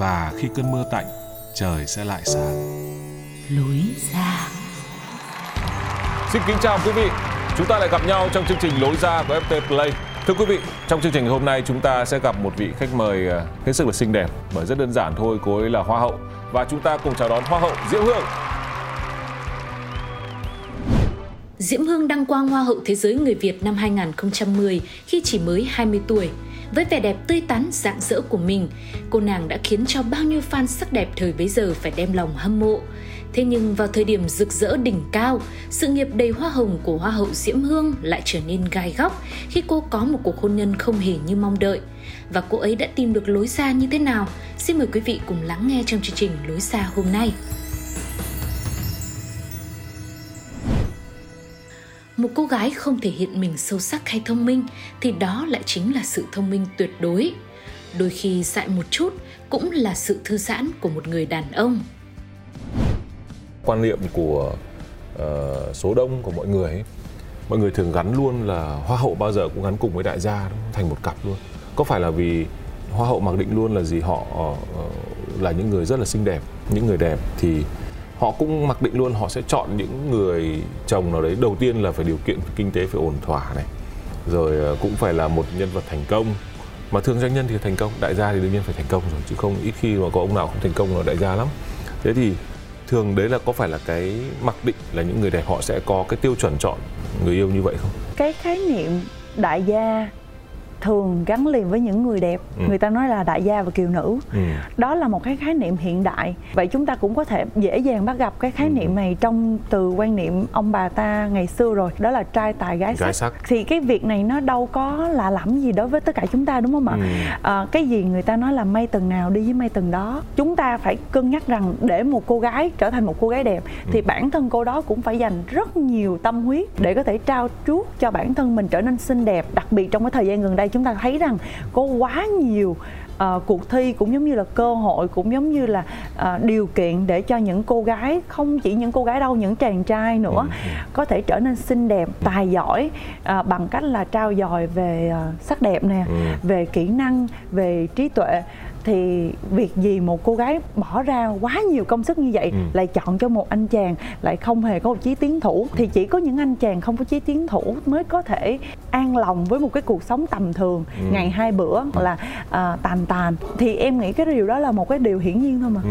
và khi cơn mưa tạnh, trời sẽ lại sáng. lối ra Xin kính chào quý vị. Chúng ta lại gặp nhau trong chương trình Lối ra của FT Play. Thưa quý vị, trong chương trình hôm nay chúng ta sẽ gặp một vị khách mời ờ, hết sức là xinh đẹp bởi rất đơn giản thôi, cô ấy là Hoa hậu và chúng ta cùng chào đón Hoa hậu Diễm Hương. Diễm Hương đăng quang Hoa hậu Thế giới người Việt năm 2010 khi chỉ mới 20 tuổi. Với vẻ đẹp tươi tắn, rạng rỡ của mình, cô nàng đã khiến cho bao nhiêu fan sắc đẹp thời bấy giờ phải đem lòng hâm mộ. Thế nhưng vào thời điểm rực rỡ đỉnh cao, sự nghiệp đầy hoa hồng của Hoa hậu Diễm Hương lại trở nên gai góc khi cô có một cuộc hôn nhân không hề như mong đợi. Và cô ấy đã tìm được lối ra như thế nào? Xin mời quý vị cùng lắng nghe trong chương trình Lối ra hôm nay. Một cô gái không thể hiện mình sâu sắc hay thông minh thì đó lại chính là sự thông minh tuyệt đối. Đôi khi dại một chút cũng là sự thư giãn của một người đàn ông. Quan niệm của uh, số đông của mọi người ấy, mọi người thường gắn luôn là Hoa hậu bao giờ cũng gắn cùng với đại gia thành một cặp luôn. Có phải là vì Hoa hậu mặc định luôn là gì họ uh, là những người rất là xinh đẹp, những người đẹp thì họ cũng mặc định luôn họ sẽ chọn những người chồng nào đấy. Đầu tiên là phải điều kiện kinh tế phải ổn thỏa này, rồi ờ, cũng phải là một nhân vật thành công. Mà thường doanh nhân thì thành công, đại gia thì đương nhiên phải thành công rồi, chứ không ít khi mà có ông nào không thành công là đại gia lắm. Thế thì thường đấy là có phải là cái mặc định là những người đẹp họ sẽ có cái tiêu chuẩn chọn người yêu như vậy không? Cái khái niệm đại gia thường gắn liền với những người đẹp Ừ. người ta nói là đại gia và kiều nữ ừ. đó là một cái khái niệm hiện đại vậy chúng ta cũng có thể dễ dàng bắt gặp cái khái Ừ. niệm này trong từ quan niệm ông bà ta ngày xưa rồi đó là trai tài gái sắc, Gái sắc. thì cái việc này nó đâu có lạ lẫm gì đối với tất cả chúng ta đúng không ạ Ừ. à, cái gì người ta nói là mây tầng nào đi với mây tầng đó chúng ta phải cân nhắc rằng để một cô gái trở thành một cô gái đẹp Ừ. thì bản thân cô đó cũng phải dành rất nhiều tâm huyết để có thể trao chuốt cho bản thân mình trở nên xinh đẹp đặc biệt trong cái thời gian gần đây chúng ta thấy rằng có quá nhiều ờ, cuộc thi cũng giống như là cơ hội cũng giống như là ờ, điều kiện để cho những cô gái không chỉ những cô gái đâu những chàng trai nữa có thể trở nên xinh đẹp tài giỏi ờ, bằng cách là trao dồi về ờ, sắc đẹp nè Ừ. về kỹ năng về trí tuệ thì việc gì một cô gái bỏ ra quá nhiều công sức như vậy Ừ. lại chọn cho một anh chàng lại không hề có một chí tiến thủ thì chỉ có những anh chàng không có chí tiến thủ mới có thể an lòng với một cái cuộc sống tầm thường Ừ. ngày hai bữa là à, tàn tàn thì em nghĩ cái điều đó là một cái điều hiển nhiên thôi mà Ừ.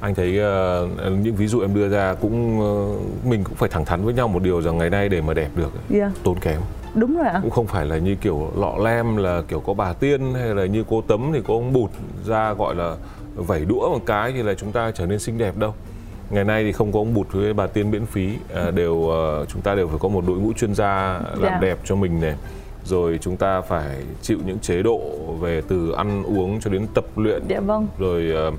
Anh thấy ờ, những ví dụ em đưa ra cũng ờ, mình cũng phải thẳng thắn với nhau một điều rằng ngày nay để mà đẹp được Yeah. tốn kém đúng rồi ạ. Cũng không phải là như kiểu lọ lem là kiểu có bà tiên hay là như cô tấm thì có ông bụt ra gọi là vẩy đũa một cái thì là chúng ta trở nên xinh đẹp đâu. Ngày nay thì không có ông bụt với bà tiên miễn phí. À, đều ờ, chúng ta đều phải có một đội ngũ chuyên gia làm Dạ. đẹp cho mình này. Rồi chúng ta phải chịu những chế độ về từ ăn uống cho đến tập luyện. Dạ vâng. Rồi ờ,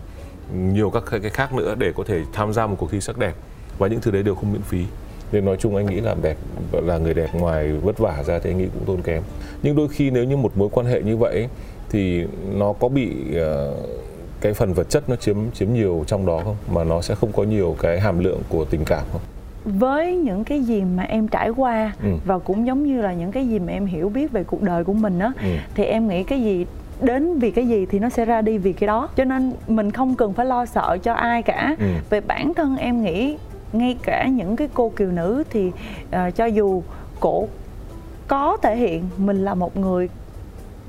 nhiều các cái khác nữa để có thể tham gia một cuộc thi sắc đẹp. Và những thứ đấy đều không miễn phí nên nói chung anh nghĩ làm đẹp là người đẹp ngoài vất vả ra thì anh nghĩ cũng tốn kém nhưng đôi khi nếu như một mối quan hệ như vậy ấy, thì nó có bị ờ, cái phần vật chất nó chiếm chiếm nhiều trong đó không mà nó sẽ không có nhiều cái hàm lượng của tình cảm không với những cái gì mà em trải qua Ừ. và cũng giống như là những cái gì mà em hiểu biết về cuộc đời của mình á Ừ. thì em nghĩ cái gì đến vì cái gì thì nó sẽ ra đi vì cái đó cho nên mình không cần phải lo sợ cho ai cả Ừ. về bản thân em nghĩ ngay cả những cái cô kiều nữ thì ờ, cho dù cổ có thể hiện mình là một người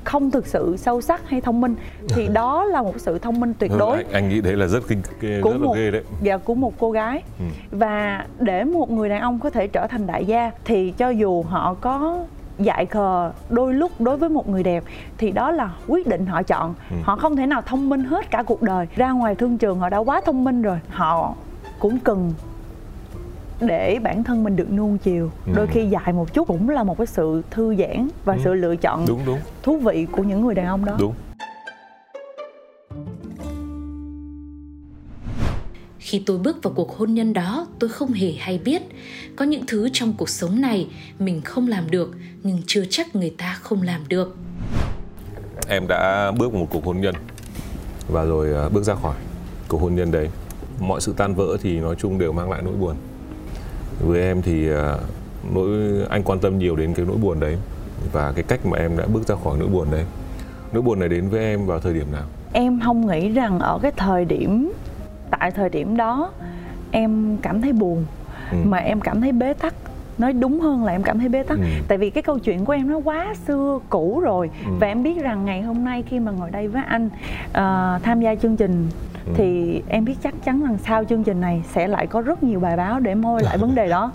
không thực sự sâu sắc hay thông minh thì đó là một sự thông minh tuyệt đối. anh, anh nghĩ đấy là rất kinh của rất một là ghê đấy. Dạ của một cô gái. Ừ. và để một người đàn ông có thể trở thành đại gia thì cho dù họ có dại khờ đôi lúc đối với một người đẹp thì đó là quyết định họ chọn. Ừ. họ không thể nào thông minh hết cả cuộc đời. Ra ngoài thương trường họ đã quá thông minh rồi họ cũng cần để bản thân mình được nuông chiều. Ừ. đôi khi dài một chút cũng là một cái sự thư giãn và Ừ. sự lựa chọn đúng đúng. thú vị của những người đàn ông đó. Đúng. Khi tôi bước vào cuộc hôn nhân đó, tôi không hề hay biết. Có những thứ trong cuộc sống này mình không làm được nhưng chưa chắc người ta không làm được. em đã bước vào một cuộc hôn nhân và rồi à, bước ra khỏi cuộc hôn nhân đấy. Mọi sự tan vỡ thì nói chung đều mang lại nỗi buồn với em thì à, nỗi anh quan tâm nhiều đến cái nỗi buồn đấy và cái cách mà em đã bước ra khỏi nỗi buồn đấy nỗi buồn này đến với em vào thời điểm nào em không nghĩ rằng ở cái thời điểm tại thời điểm đó em cảm thấy buồn Ừ. mà em cảm thấy bế tắc nói đúng hơn là em cảm thấy bế tắc Ừ. tại vì cái câu chuyện của em nó quá xưa cũ rồi Ừ. và em biết rằng ngày hôm nay khi mà ngồi đây với anh ờ, tham gia chương trình Ừ. thì em biết chắc chắn rằng sau chương trình này sẽ lại có rất nhiều bài báo để môi lại vấn đề đó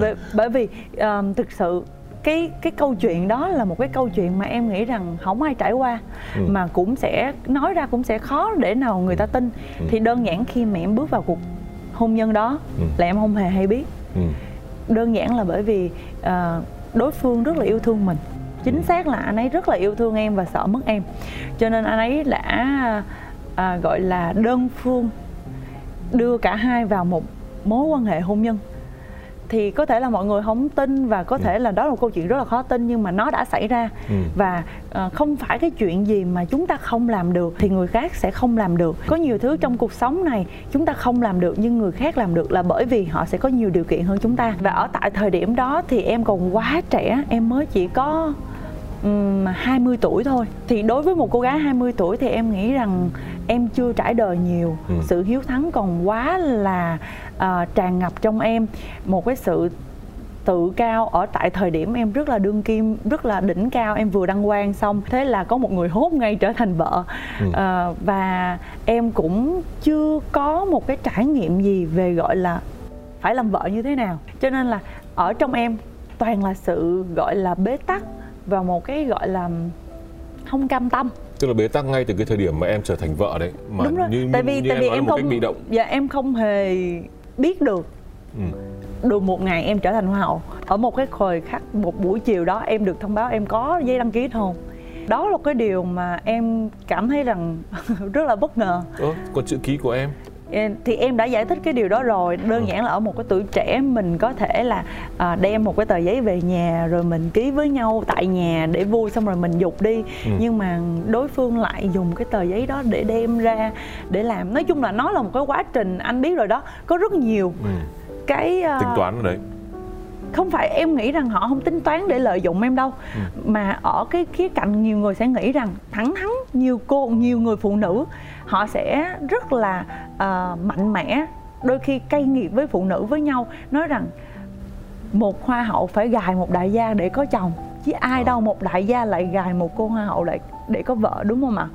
bởi, bởi vì ờ, thực sự cái cái câu chuyện đó là một cái câu chuyện mà em nghĩ rằng không ai trải qua Ừ. mà cũng sẽ nói ra cũng sẽ khó để nào người ta tin Ừ. thì đơn giản khi mà em bước vào cuộc hôn nhân đó Ừ. là em không hề hay biết ừ. đơn giản là bởi vì ờ, đối phương rất là yêu thương mình chính xác là anh ấy rất là yêu thương em và sợ mất em cho nên anh ấy đã à, gọi là đơn phương đưa cả hai vào một mối quan hệ hôn nhân. Thì có thể là mọi người không tin và có thể là đó là một câu chuyện rất là khó tin nhưng mà nó đã xảy ra. Ừ. và ờ, không phải cái chuyện gì mà chúng ta không làm được thì người khác sẽ không làm được. Có nhiều thứ trong cuộc sống này chúng ta không làm được nhưng người khác làm được là bởi vì họ sẽ có nhiều điều kiện hơn chúng ta. Và ở tại thời điểm đó thì em còn quá trẻ em mới chỉ có ừm, 20 tuổi thôi. Thì đối với một cô gái 20 tuổi thì em nghĩ rằng em chưa trải đời nhiều. Ừ. sự hiếu thắng còn quá là à, tràn ngập trong em. Một cái sự tự cao ở tại thời điểm em rất là đương kim rất là đỉnh cao em vừa đăng quang xong thế là có một người hốt ngay trở thành vợ. Ừ. à, và em cũng chưa có một cái trải nghiệm gì về gọi là phải làm vợ như thế nào. Cho nên là ở trong em toàn là sự gọi là bế tắc và một cái gọi là không cam tâm tức là bế tắc ngay từ cái thời điểm mà em trở thành vợ đấy mà đúng rồi như, tại vì như tại em vì em không bị động. dạ em không hề biết được. Ừ. được một ngày em trở thành hoa hậu ở một cái thời khắc một buổi chiều đó em được thông báo em có giấy đăng ký kết hôn đó là cái điều mà em cảm thấy rằng rất là bất ngờ. Ơ, còn chữ ký của Em- thì em đã giải thích cái điều đó rồi. Đơn giản là ở một cái tuổi trẻ mình có thể là à, đem một cái tờ giấy về nhà rồi mình ký với nhau tại nhà để vui xong rồi mình dục đi. Ừ. nhưng mà đối phương lại dùng cái tờ giấy đó để đem ra để làm. Nói chung là nó là một cái quá trình anh biết rồi đó có rất nhiều ừ. cái à, tính toán đấy không phải em nghĩ rằng họ không tính toán để lợi dụng em đâu Ừ. mà ở cái khía cạnh nhiều người sẽ nghĩ rằng thẳng thắn nhiều cô nhiều người phụ nữ họ sẽ rất là ờ, mạnh mẽ đôi khi cay nghiệt với phụ nữ với nhau nói rằng một hoa hậu phải gài một đại gia để có chồng chứ ai Ờ. đâu một đại gia lại gài một cô hoa hậu lại để có vợ đúng không ạ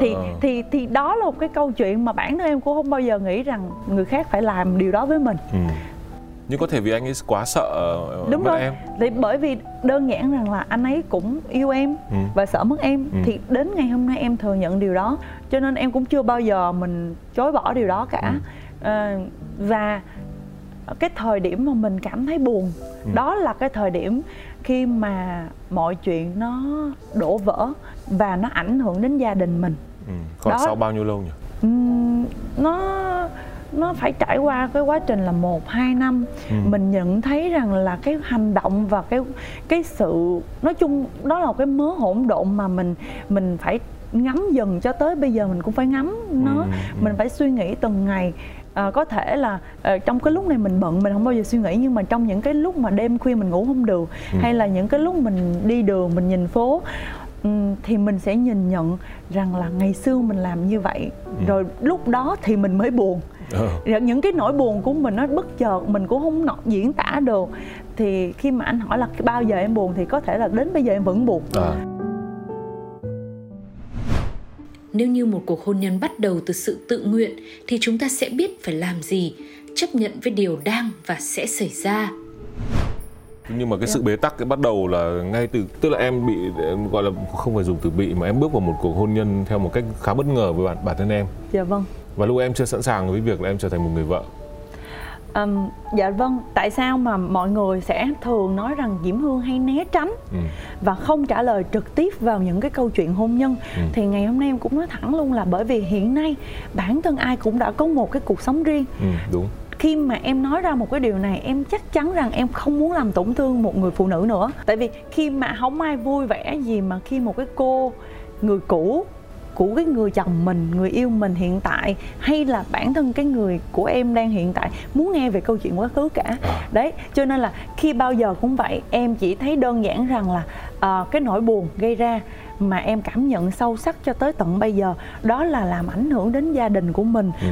thì Ờ. thì thì đó là một cái câu chuyện mà bản thân em cũng không bao giờ nghĩ rằng người khác phải làm điều đó với mình ừ. Nhưng có thể vì anh ấy quá sợ ờ, đúng mất rồi em thì bởi vì đơn giản rằng là anh ấy cũng yêu em Ừ. và sợ mất em Ừ. thì đến ngày hôm nay em thừa nhận điều đó cho nên em cũng chưa bao giờ mình chối bỏ điều đó cả Ừ. Ờ, và cái thời điểm mà mình cảm thấy buồn Ừ. đó là cái thời điểm khi mà mọi chuyện nó đổ vỡ và nó ảnh hưởng đến gia đình mình ừ. còn Đó. sau bao nhiêu lâu nhỉ Ừm, nó nó phải trải qua cái quá trình là một hai năm Ừ. mình nhận thấy rằng là cái hành động và cái cái sự nói chung đó là một cái mớ hỗn độn mà mình mình phải ngắm dần cho tới bây giờ mình cũng phải ngắm nó Ừ, ừ. mình phải suy nghĩ từng ngày à, có thể là ờ, trong cái lúc này mình bận mình không bao giờ suy nghĩ nhưng mà trong những cái lúc mà đêm khuya mình ngủ không được Ừ. hay là những cái lúc mình đi đường mình nhìn phố ừm, thì mình sẽ nhìn nhận rằng là ngày xưa mình làm như vậy rồi lúc đó thì mình mới buồn Rồi những cái nỗi buồn của mình nó bất chợt mình cũng không nọ diễn tả được. Thì khi mà anh hỏi là bao giờ em buồn thì có thể là đến bây giờ em vẫn buồn. À. nếu như một cuộc hôn nhân bắt đầu từ sự tự nguyện thì chúng ta sẽ biết phải làm gì chấp nhận với điều đang và sẽ xảy ra. Nhưng mà cái sự bế tắc cái bắt đầu là ngay từ tức là em bị em gọi là không phải dùng từ bị mà em bước vào một cuộc hôn nhân theo một cách khá bất ngờ với bản bản thân em. Dạ vâng và lúc em chưa sẵn sàng với việc là em trở thành một người vợ Um, dạ vâng, tại sao mà mọi người sẽ thường nói rằng Diễm Hương hay né tránh ừ. và không trả lời trực tiếp vào những cái câu chuyện hôn nhân ừ. thì ngày hôm nay em cũng nói thẳng luôn là bởi vì hiện nay bản thân ai cũng đã có một cái cuộc sống riêng. Ừ, đúng khi mà em nói ra một cái điều này em chắc chắn rằng em không muốn làm tổn thương một người phụ nữ nữa tại vì khi mà không ai vui vẻ gì mà khi một cái cô người cũ của cái người chồng mình người yêu mình hiện tại hay là bản thân cái người của em đang hiện tại muốn nghe về câu chuyện quá khứ cả. Đấy cho nên là khi bao giờ cũng vậy em chỉ thấy đơn giản rằng là uh, cái nỗi buồn gây ra mà em cảm nhận sâu sắc cho tới tận bây giờ đó là làm ảnh hưởng đến gia đình của mình. Ừ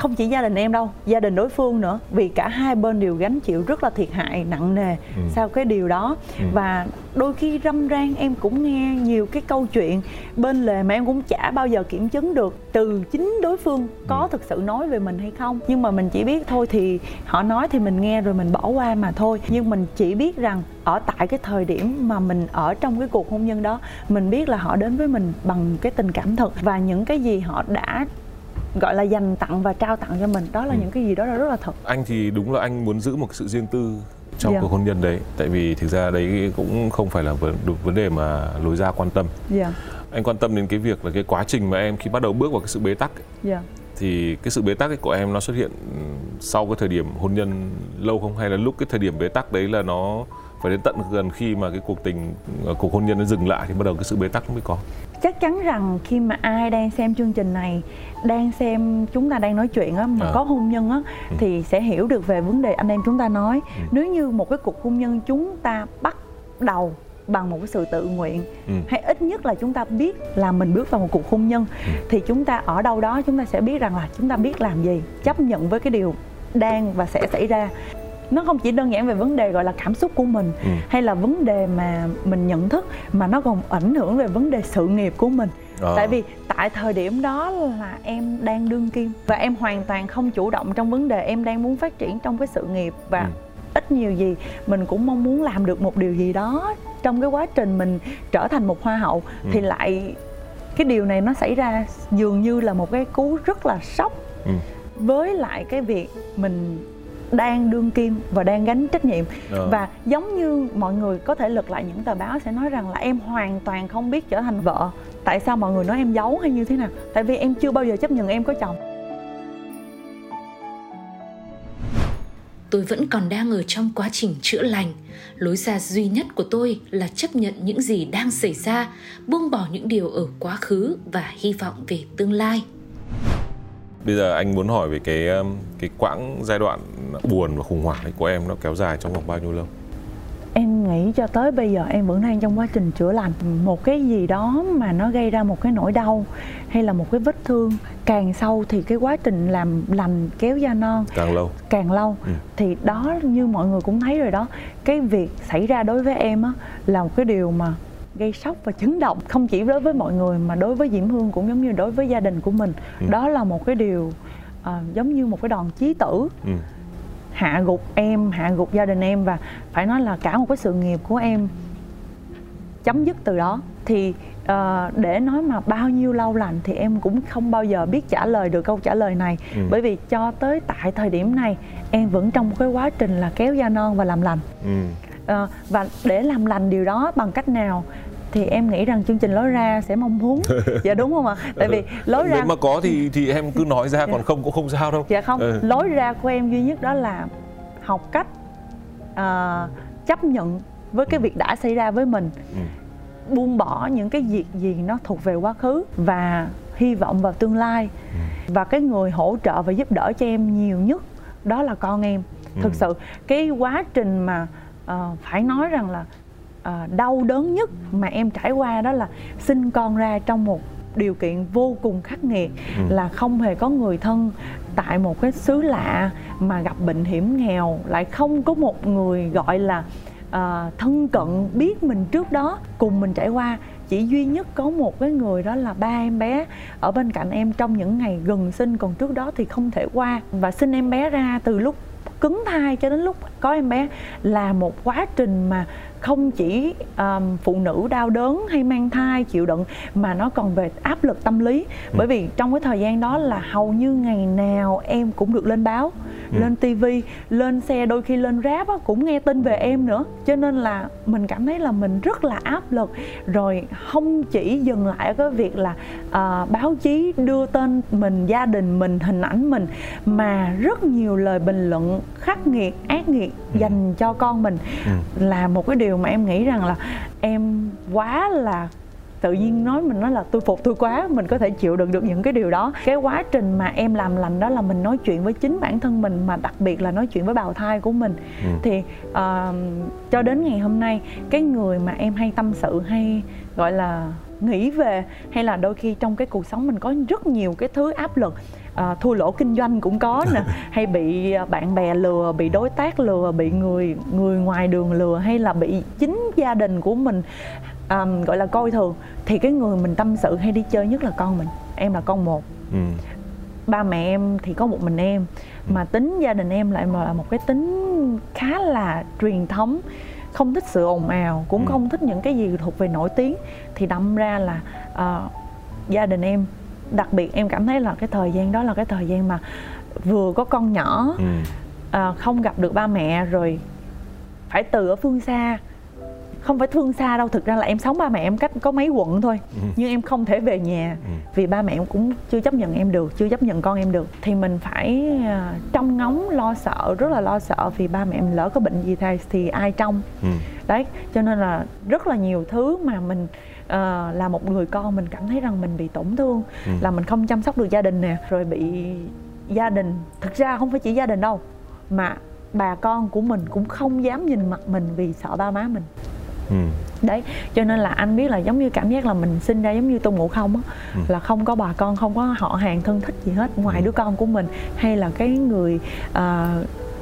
không chỉ gia đình em đâu gia đình đối phương nữa vì cả hai bên đều gánh chịu rất là thiệt hại nặng nề ừ. sau cái điều đó ừ. và đôi khi râm ran em cũng nghe nhiều cái câu chuyện bên lề mà em cũng chả bao giờ kiểm chứng được từ chính đối phương có ừ. thực sự nói về mình hay không nhưng mà mình chỉ biết thôi thì họ nói thì mình nghe rồi mình bỏ qua mà thôi nhưng mình chỉ biết rằng ở tại cái thời điểm mà mình ở trong cái cuộc hôn nhân đó mình biết là họ đến với mình bằng cái tình cảm thật và những cái gì họ đã gọi là dành tặng và trao tặng cho mình đó là ừ. những cái gì đó là rất là thật anh thì đúng là anh muốn giữ một sự riêng tư trong yeah. Dạ. cuộc hôn nhân đấy tại vì thực ra đấy cũng không phải là vấn, vấn đề mà lối ra quan tâm yeah. Dạ. anh quan tâm đến cái việc là cái quá trình mà em khi bắt đầu bước vào cái sự bế tắc ấy, yeah. Dạ. thì cái sự bế tắc ấy của em nó xuất hiện sau cái thời điểm hôn nhân lâu không hay là lúc cái thời điểm bế tắc đấy là nó phải đến tận gần khi mà cái cuộc tình cuộc hôn nhân nó dừng lại thì bắt đầu cái sự bế tắc mới có chắc chắn rằng khi mà ai đang xem chương trình này đang xem chúng ta đang nói chuyện á mà à. có hôn nhân á ừ. thì sẽ hiểu được về vấn đề anh em chúng ta nói ừ. nếu như một cái cuộc hôn nhân chúng ta bắt đầu bằng một cái sự tự nguyện ừ. hay ít nhất là chúng ta biết là mình bước vào một cuộc hôn nhân ừ. thì chúng ta ở đâu đó chúng ta sẽ biết rằng là chúng ta biết làm gì chấp nhận với cái điều đang và sẽ xảy ra nó không chỉ đơn giản về vấn đề gọi là cảm xúc của mình ừ. hay là vấn đề mà mình nhận thức mà nó còn ảnh hưởng về vấn đề sự nghiệp của mình à. tại vì tại thời điểm đó là em đang đương kim và em hoàn toàn không chủ động trong vấn đề em đang muốn phát triển trong cái sự nghiệp và ừ. ít nhiều gì mình cũng mong muốn làm được một điều gì đó trong cái quá trình mình trở thành một hoa hậu ừ. thì lại cái điều này nó xảy ra dường như là một cái cú rất là sốc ừ. với lại cái việc mình đang đương kim và đang gánh trách nhiệm. Ờ. và giống như mọi người có thể lật lại những tờ báo sẽ nói rằng là em hoàn toàn không biết trở thành vợ. Tại sao mọi người nói em giấu hay như thế nào? Tại vì em chưa bao giờ chấp nhận em có chồng. Tôi vẫn còn đang ở trong quá trình chữa lành. Lối ra duy nhất của tôi là chấp nhận những gì đang xảy ra buông bỏ những điều ở quá khứ và hy vọng về tương lai Bây giờ anh muốn hỏi về cái um, cái quãng giai đoạn buồn và khủng hoảng của em nó kéo dài trong vòng bao nhiêu lâu? Em nghĩ cho tới bây giờ em vẫn đang trong quá trình chữa lành Một cái gì đó mà nó gây ra một cái nỗi đau Hay là một cái vết thương Càng sâu thì cái quá trình làm lành kéo da non Càng lâu Càng lâu ừ. Thì đó như mọi người cũng thấy rồi đó Cái việc xảy ra đối với em á Là một cái điều mà gây sốc và chấn động không chỉ đối với mọi người mà đối với diễm hương cũng giống như đối với gia đình của mình ừ. đó là một cái điều uh, giống như một cái đòn chí tử ừ. hạ gục em hạ gục gia đình em và phải nói là cả một cái sự nghiệp của em chấm dứt từ đó thì uh, để nói mà bao nhiêu lâu lành thì em cũng không bao giờ biết trả lời được câu trả lời này ừ. bởi vì cho tới tại thời điểm này em vẫn trong một cái quá trình là kéo da non và làm lành ừ. Uh, và để làm lành điều đó bằng cách nào? Thì em nghĩ rằng chương trình lối ra sẽ mong muốn. Dạ đúng không ạ? Tại vì lối ra nếu mà có thì thì em cứ nói ra còn không cũng không sao đâu. Dạ không ừ. lối ra của em duy nhất đó là học cách uh, chấp nhận với cái việc đã xảy ra với mình. Ừ. buông bỏ những cái việc gì nó thuộc về quá khứ và hy vọng vào tương lai. Ừ. và cái người hỗ trợ và giúp đỡ cho em nhiều nhất đó là con em. Ừ. thực sự cái quá trình mà uh, phải nói rằng là à, đau đớn nhất mà em trải qua đó là sinh con ra trong một điều kiện vô cùng khắc nghiệt ừ. là không hề có người thân tại một cái xứ lạ mà gặp bệnh hiểm nghèo lại không có một người gọi là uh, thân cận biết mình trước đó. Cùng mình trải qua chỉ duy nhất có một cái người đó là ba em bé. Ở bên cạnh em trong những ngày gần sinh còn trước đó thì không thể qua. Và sinh em bé ra từ lúc cứng thai cho đến lúc có em bé là một quá trình mà không chỉ um, phụ nữ đau đớn hay mang thai chịu đựng mà nó còn về áp lực tâm lý ừ. bởi vì trong cái thời gian đó là hầu như ngày nào em cũng được lên báo ừ. lên tivi lên xe đôi khi lên rap á, cũng nghe tin về em nữa cho nên là mình cảm thấy là mình rất là áp lực rồi không chỉ dừng lại ở cái việc là uh, báo chí đưa tên mình gia đình mình hình ảnh mình mà rất nhiều lời bình luận khắc nghiệt ác nghiệt ừ. dành cho con mình ừ. là một cái điều mà em nghĩ rằng là em quá là tự nhiên nói mình nói là tôi phục tôi quá mình có thể chịu đựng được những cái điều đó cái quá trình mà em làm lành đó là mình nói chuyện với chính bản thân mình mà đặc biệt là nói chuyện với bào thai của mình ừ. thì uh, cho đến ngày hôm nay cái người mà em hay tâm sự hay gọi là nghĩ về hay là đôi khi trong cái cuộc sống mình có rất nhiều cái thứ áp lực à, thua lỗ kinh doanh cũng có nè hay bị bạn bè lừa bị đối tác lừa bị người người ngoài đường lừa hay là bị chính gia đình của mình um, gọi là coi thường thì cái người mình tâm sự hay đi chơi nhất là con mình em là con một ừ. ba mẹ em thì có một mình em ừ. mà tính gia đình em lại là một cái tính khá là truyền thống không thích sự ồn ào cũng ừ. không thích những cái gì thuộc về nổi tiếng thì đâm ra là uh, gia đình em đặc biệt em cảm thấy là cái thời gian đó là cái thời gian mà vừa có con nhỏ ừ. uh, không gặp được ba mẹ rồi phải từ ở phương xa không phải thương xa đâu thực ra là em sống ba mẹ em cách có mấy quận thôi ừ. nhưng em không thể về nhà ừ. vì ba mẹ em cũng chưa chấp nhận em được chưa chấp nhận con em được thì mình phải uh, trong ngóng lo sợ rất là lo sợ vì ba mẹ em lỡ có bệnh gì thay thì ai trong ừ. đấy cho nên là rất là nhiều thứ mà mình uh, là một người con mình cảm thấy rằng mình bị tổn thương ừ. là mình không chăm sóc được gia đình nè rồi bị gia đình thực ra không phải chỉ gia đình đâu mà bà con của mình cũng không dám nhìn mặt mình vì sợ ba má mình ừ. đấy cho nên là anh biết là giống như cảm giác là mình sinh ra giống như tôn ngộ không á ừ. là không có bà con không có họ hàng thân thích gì hết ngoài ừ. đứa con của mình hay là cái người uh,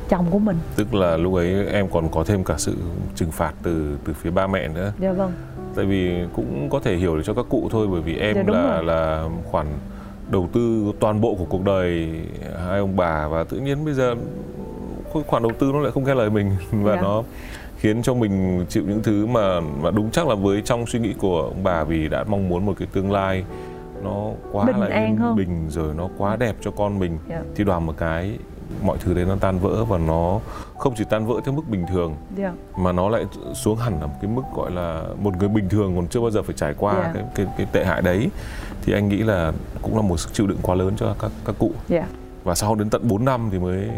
chồng của mình tức là lúc ấy em còn có thêm cả sự trừng phạt từ từ phía ba mẹ nữa dạ vâng tại vì cũng có thể hiểu được cho các cụ thôi bởi vì em dạ, là rồi. là khoản đầu tư toàn bộ của cuộc đời hai ông bà và tự nhiên bây giờ khoản đầu tư nó lại không nghe lời mình và dạ. nó khiến cho mình chịu những thứ mà mà đúng chắc là với trong suy nghĩ của ông bà vì đã mong muốn một cái tương lai nó quá bình là yên hơn. bình rồi nó quá đẹp cho con mình yeah. Dạ. thì đoàn một cái mọi thứ đấy nó tan vỡ và nó không chỉ tan vỡ theo mức bình thường yeah. Dạ. mà nó lại xuống hẳn ở một cái mức gọi là một người bình thường còn chưa bao giờ phải trải qua yeah. Dạ. cái, cái cái tệ hại đấy thì anh nghĩ là cũng là một sức chịu đựng quá lớn cho các các cụ yeah. và sau đến tận 4 năm thì mới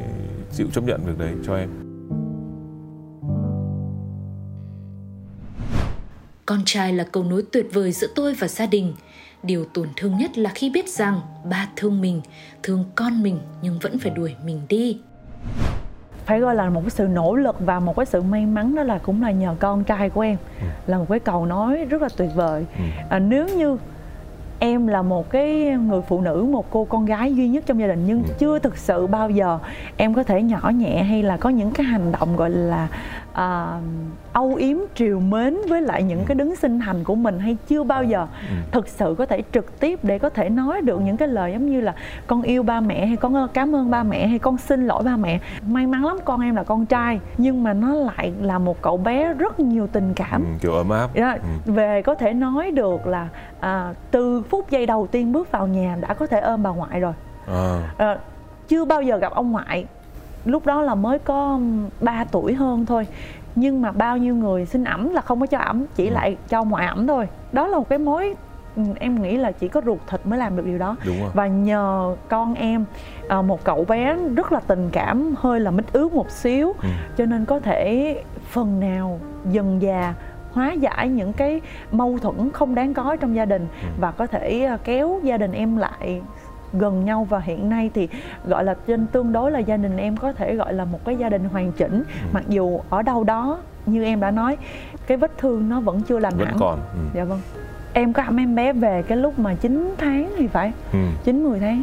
chịu chấp nhận việc đấy cho em Con trai là cầu nối tuyệt vời giữa tôi và gia đình. Điều tổn thương nhất là khi biết rằng ba thương mình, thương con mình nhưng vẫn phải đuổi mình đi phải gọi là một cái sự nỗ lực và một cái sự may mắn đó là cũng là nhờ con trai của em ừ. là một cái cầu nói rất là tuyệt vời ừ. à, nếu như em là một cái người phụ nữ một cô con gái duy nhất trong gia đình nhưng ừ. chưa thực sự bao giờ em có thể nhỏ nhẹ hay là có những cái hành động gọi là uh, âu yếm triều mến với lại những cái đứng sinh thành của mình hay chưa bao giờ ừ. thực sự có thể trực tiếp để có thể nói được những cái lời giống như là con yêu ba mẹ hay con cảm ơn ba mẹ hay con xin lỗi ba mẹ may mắn lắm con em là con trai nhưng mà nó lại là một cậu bé rất nhiều tình cảm ừ, kiểu ấm áp yeah, ừ. về có thể nói được là à, từ phút giây đầu tiên bước vào nhà đã có thể ôm bà ngoại rồi à. À, chưa bao giờ gặp ông ngoại lúc đó là mới có 3 tuổi hơn thôi nhưng mà bao nhiêu người xin ẩm là không có cho ẩm chỉ ừ. lại cho ngoại ẩm thôi đó là một cái mối ừ, em nghĩ là chỉ có ruột thịt mới làm được điều đó Đúng rồi. và nhờ con em à, một cậu bé rất là tình cảm hơi là mít ướt một xíu ừ. cho nên có thể phần nào dần già hóa giải những cái mâu thuẫn không đáng có trong gia đình ừ. và có thể à, kéo gia đình em lại gần nhau và hiện nay thì gọi là trên tương đối là gia đình em có thể gọi là một cái gia đình hoàn chỉnh ừ. mặc dù ở đâu đó như em đã nói cái vết thương nó vẫn chưa lành vẫn hẳn còn ừ. dạ vâng em có ẵm em bé về cái lúc mà 9 tháng thì phải ừ. 9 10 tháng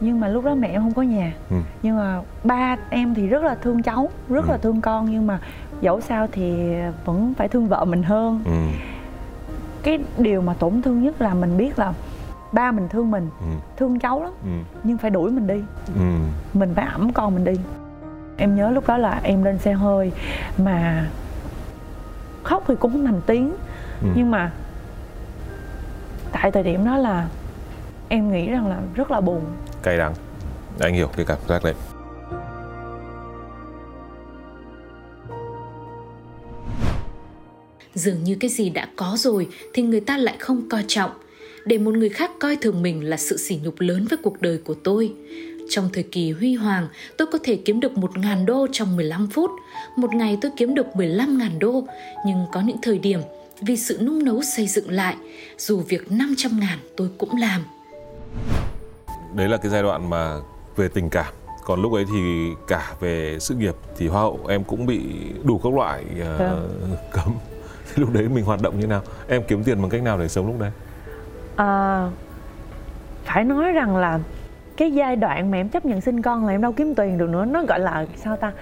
nhưng mà lúc đó mẹ em không có nhà ừ. nhưng mà ba em thì rất là thương cháu rất ừ. là thương con nhưng mà dẫu sao thì vẫn phải thương vợ mình hơn ừ. cái điều mà tổn thương nhất là mình biết là ba mình thương mình Ừ. thương cháu lắm Ừ. nhưng phải đuổi mình đi Ừ. mình phải ẵm con mình đi em nhớ lúc đó là em lên xe hơi mà khóc thì cũng không thành tiếng Ừ. nhưng mà tại thời điểm đó là em nghĩ rằng là rất là buồn cay đắng anh hiểu cái cảm giác đấy dường như cái gì đã có rồi thì người ta lại không coi trọng để một người khác coi thường mình là sự sỉ nhục lớn với cuộc đời của tôi trong thời kỳ huy hoàng, tôi có thể kiếm được 1.000 đô trong 15 phút. Một ngày tôi kiếm được 15.000 đô. Nhưng có những thời điểm, vì sự nung nấu xây dựng lại, dù việc 500 ngàn tôi cũng làm. đấy là cái giai đoạn mà về tình cảm còn lúc ấy thì cả về sự nghiệp thì hoa hậu em cũng bị đủ các loại Vâng. cấm thì lúc đấy mình hoạt động như nào em kiếm tiền bằng cách nào để sống lúc đấy à, phải nói rằng là cái giai đoạn mà em chấp nhận sinh con là em đâu kiếm tiền được nữa nó gọi là sao ta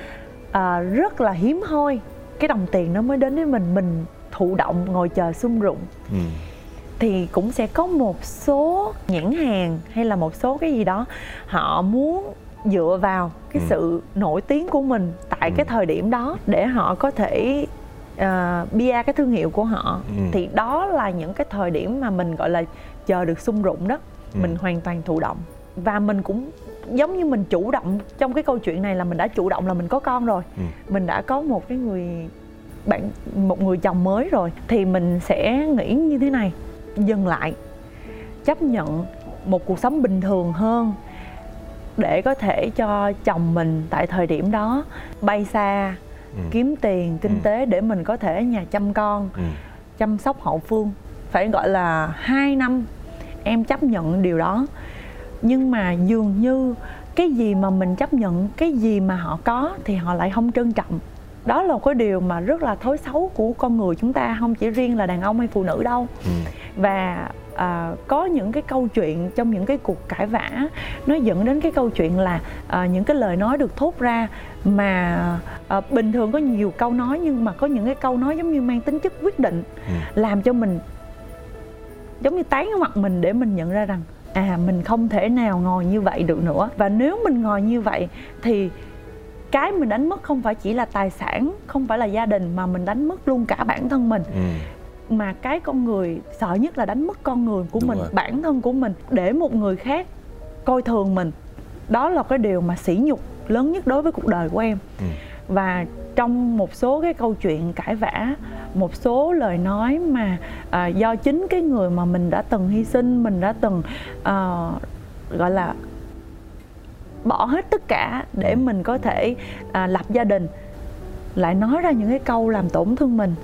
à, rất là hiếm hoi cái đồng tiền nó mới đến với mình mình thụ động ngồi chờ sung rụng ừ. thì cũng sẽ có một số nhãn hàng hay là một số cái gì đó họ muốn dựa vào cái Ừ. sự nổi tiếng của mình tại Ừ. cái thời điểm đó để họ có thể uh, bia cái thương hiệu của họ. Ừ. thì đó là những cái thời điểm mà mình gọi là chờ được sung rụng đó. Ừ. mình hoàn toàn thụ động. Và mình cũng giống như mình chủ động trong cái câu chuyện này là mình đã chủ động là mình có con rồi. Ừ. mình đã có một cái người bạn một người chồng mới rồi. Thì mình sẽ nghĩ như thế này. Dừng lại. Chấp nhận một cuộc sống bình thường hơn để có thể cho chồng mình tại thời điểm đó bay xa Ừ. kiếm tiền kinh Ừ. tế để mình có thể nhà chăm con Ừ. chăm sóc hậu phương phải gọi là hai năm em chấp nhận điều đó nhưng mà dường như cái gì mà mình chấp nhận cái gì mà họ có thì họ lại không trân trọng đó là cái điều mà rất là thói xấu của con người chúng ta không chỉ riêng là đàn ông hay phụ nữ đâu Ừ. và à, có những cái câu chuyện trong những cái cuộc cãi vã nó dẫn đến cái câu chuyện là à, những cái lời nói được thốt ra mà à, bình thường có nhiều câu nói nhưng mà có những cái câu nói giống như mang tính chất quyết định Ừ. làm cho mình giống như tán vào mặt mình để mình nhận ra rằng à mình không thể nào ngồi như vậy được nữa và nếu mình ngồi như vậy thì cái mình đánh mất không phải chỉ là tài sản không phải là gia đình mà mình đánh mất luôn cả bản thân mình Ừ. mà cái con người sợ nhất là đánh mất con người của Đúng mình rồi. bản thân của mình để một người khác coi thường mình đó là cái điều mà sỉ nhục lớn nhất đối với cuộc đời của em Ừ. và trong một số cái câu chuyện cãi vã một số lời nói mà à, do chính cái người mà mình đã từng hy sinh mình đã từng à, gọi là bỏ hết tất cả để Ừ. mình có thể à, lập gia đình lại nói ra những cái câu làm tổn thương mình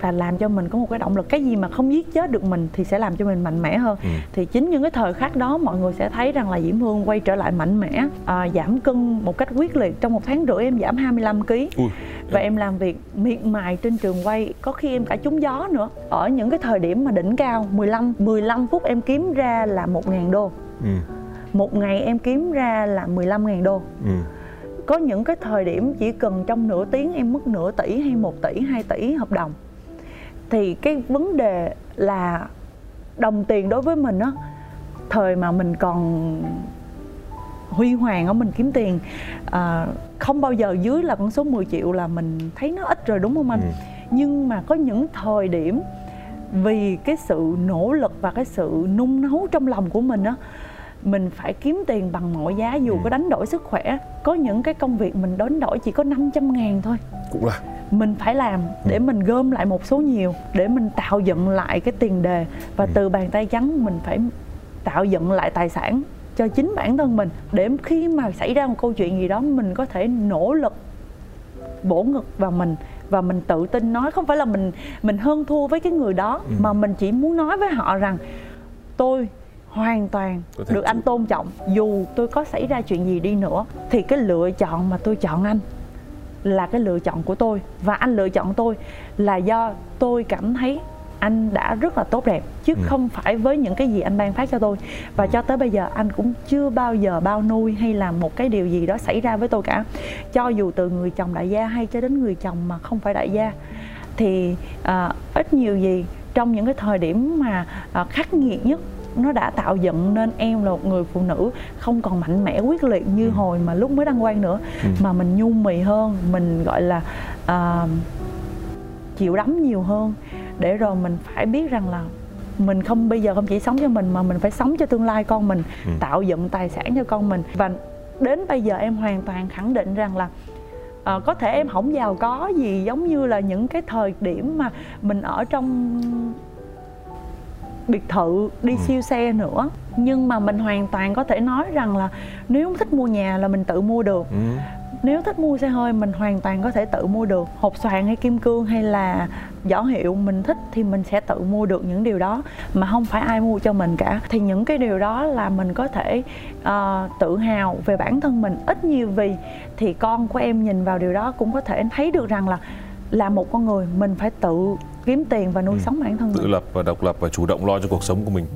và làm cho mình có một cái động lực. Cái gì mà không giết chết được mình thì sẽ làm cho mình mạnh mẽ hơn. Ừ. thì chính những cái thời khắc đó mọi người sẽ thấy rằng là Diễm Hương quay trở lại mạnh mẽ à, giảm cân một cách quyết liệt. Trong một tháng rưỡi em giảm 25 kg Ui. và em làm việc miệt mài trên trường quay. Có khi em cả trúng gió nữa. Ở những cái thời điểm mà đỉnh cao 15 15 phút em kiếm ra là 1.000 đô. Ừ. một ngày em kiếm ra là 15.000 đô. Ừ. có những cái thời điểm chỉ cần trong nửa tiếng em mất nửa tỷ hay một tỷ 2 tỷ hợp đồng thì cái vấn đề là đồng tiền đối với mình á thời mà mình còn huy hoàng á mình kiếm tiền à, không bao giờ dưới là con số 10 triệu là mình thấy nó ít rồi đúng không anh Ừ. nhưng mà có những thời điểm vì cái sự nỗ lực và cái sự nung nấu trong lòng của mình á mình phải kiếm tiền bằng mọi giá dù Ừ. có đánh đổi sức khỏe có những cái công việc mình đánh đổi chỉ có 500 ngàn thôi cũng là mình phải làm để mình gom lại một số nhiều để mình tạo dựng lại cái tiền đề và Ừ. từ bàn tay trắng mình phải tạo dựng lại tài sản cho chính bản thân mình để khi mà xảy ra một câu chuyện gì đó mình có thể nỗ lực bổ ngực vào mình và mình tự tin nói không phải là mình mình hơn thua với cái người đó Ừ. mà mình chỉ muốn nói với họ rằng tôi hoàn toàn được anh tôn trọng dù tôi có xảy ra chuyện gì đi nữa thì cái lựa chọn mà tôi chọn anh là cái lựa chọn của tôi. Và anh lựa chọn tôi là do tôi cảm thấy anh đã rất là tốt đẹp chứ ừ. không phải với những cái gì anh ban phát cho tôi. Và cho tới bây giờ anh cũng chưa bao giờ bao nuôi hay là một cái điều gì đó xảy ra với tôi cả. Cho dù từ người chồng đại gia hay cho đến người chồng mà không phải đại gia thì à, ít nhiều gì trong những cái thời điểm mà à, khắc nghiệt nhất nó đã tạo dựng nên em là một người phụ nữ không còn mạnh mẽ quyết liệt như ừ. hồi mà lúc mới đăng quang nữa ừ. mà mình nhu mì hơn mình gọi là uh, chịu đấm nhiều hơn để rồi mình phải biết rằng là mình không bây giờ không chỉ sống cho mình mà mình phải sống cho tương lai con mình ừ. tạo dựng tài sản cho con mình và đến bây giờ em hoàn toàn khẳng định rằng là à, có thể em không giàu có gì giống như là những cái thời điểm mà mình ở trong biệt thự đi ừ. siêu xe nữa. Nhưng mà mình hoàn toàn có thể nói rằng là nếu thích mua nhà là mình tự mua được. Ừ. nếu thích mua xe hơi mình hoàn toàn có thể tự mua được. Hộp xoàn hay kim cương hay là giỏ hiệu mình thích thì mình sẽ tự mua được những điều đó. Mà không phải ai mua cho mình cả. Thì những cái điều đó là mình có thể uh, tự hào về bản thân mình ít nhiều vì thì con của em nhìn vào điều đó cũng có thể thấy được rằng là là một con người mình phải tự kiếm tiền và nuôi ừ. sống bản thân tự mình. lập và độc lập và chủ động lo cho cuộc sống của mình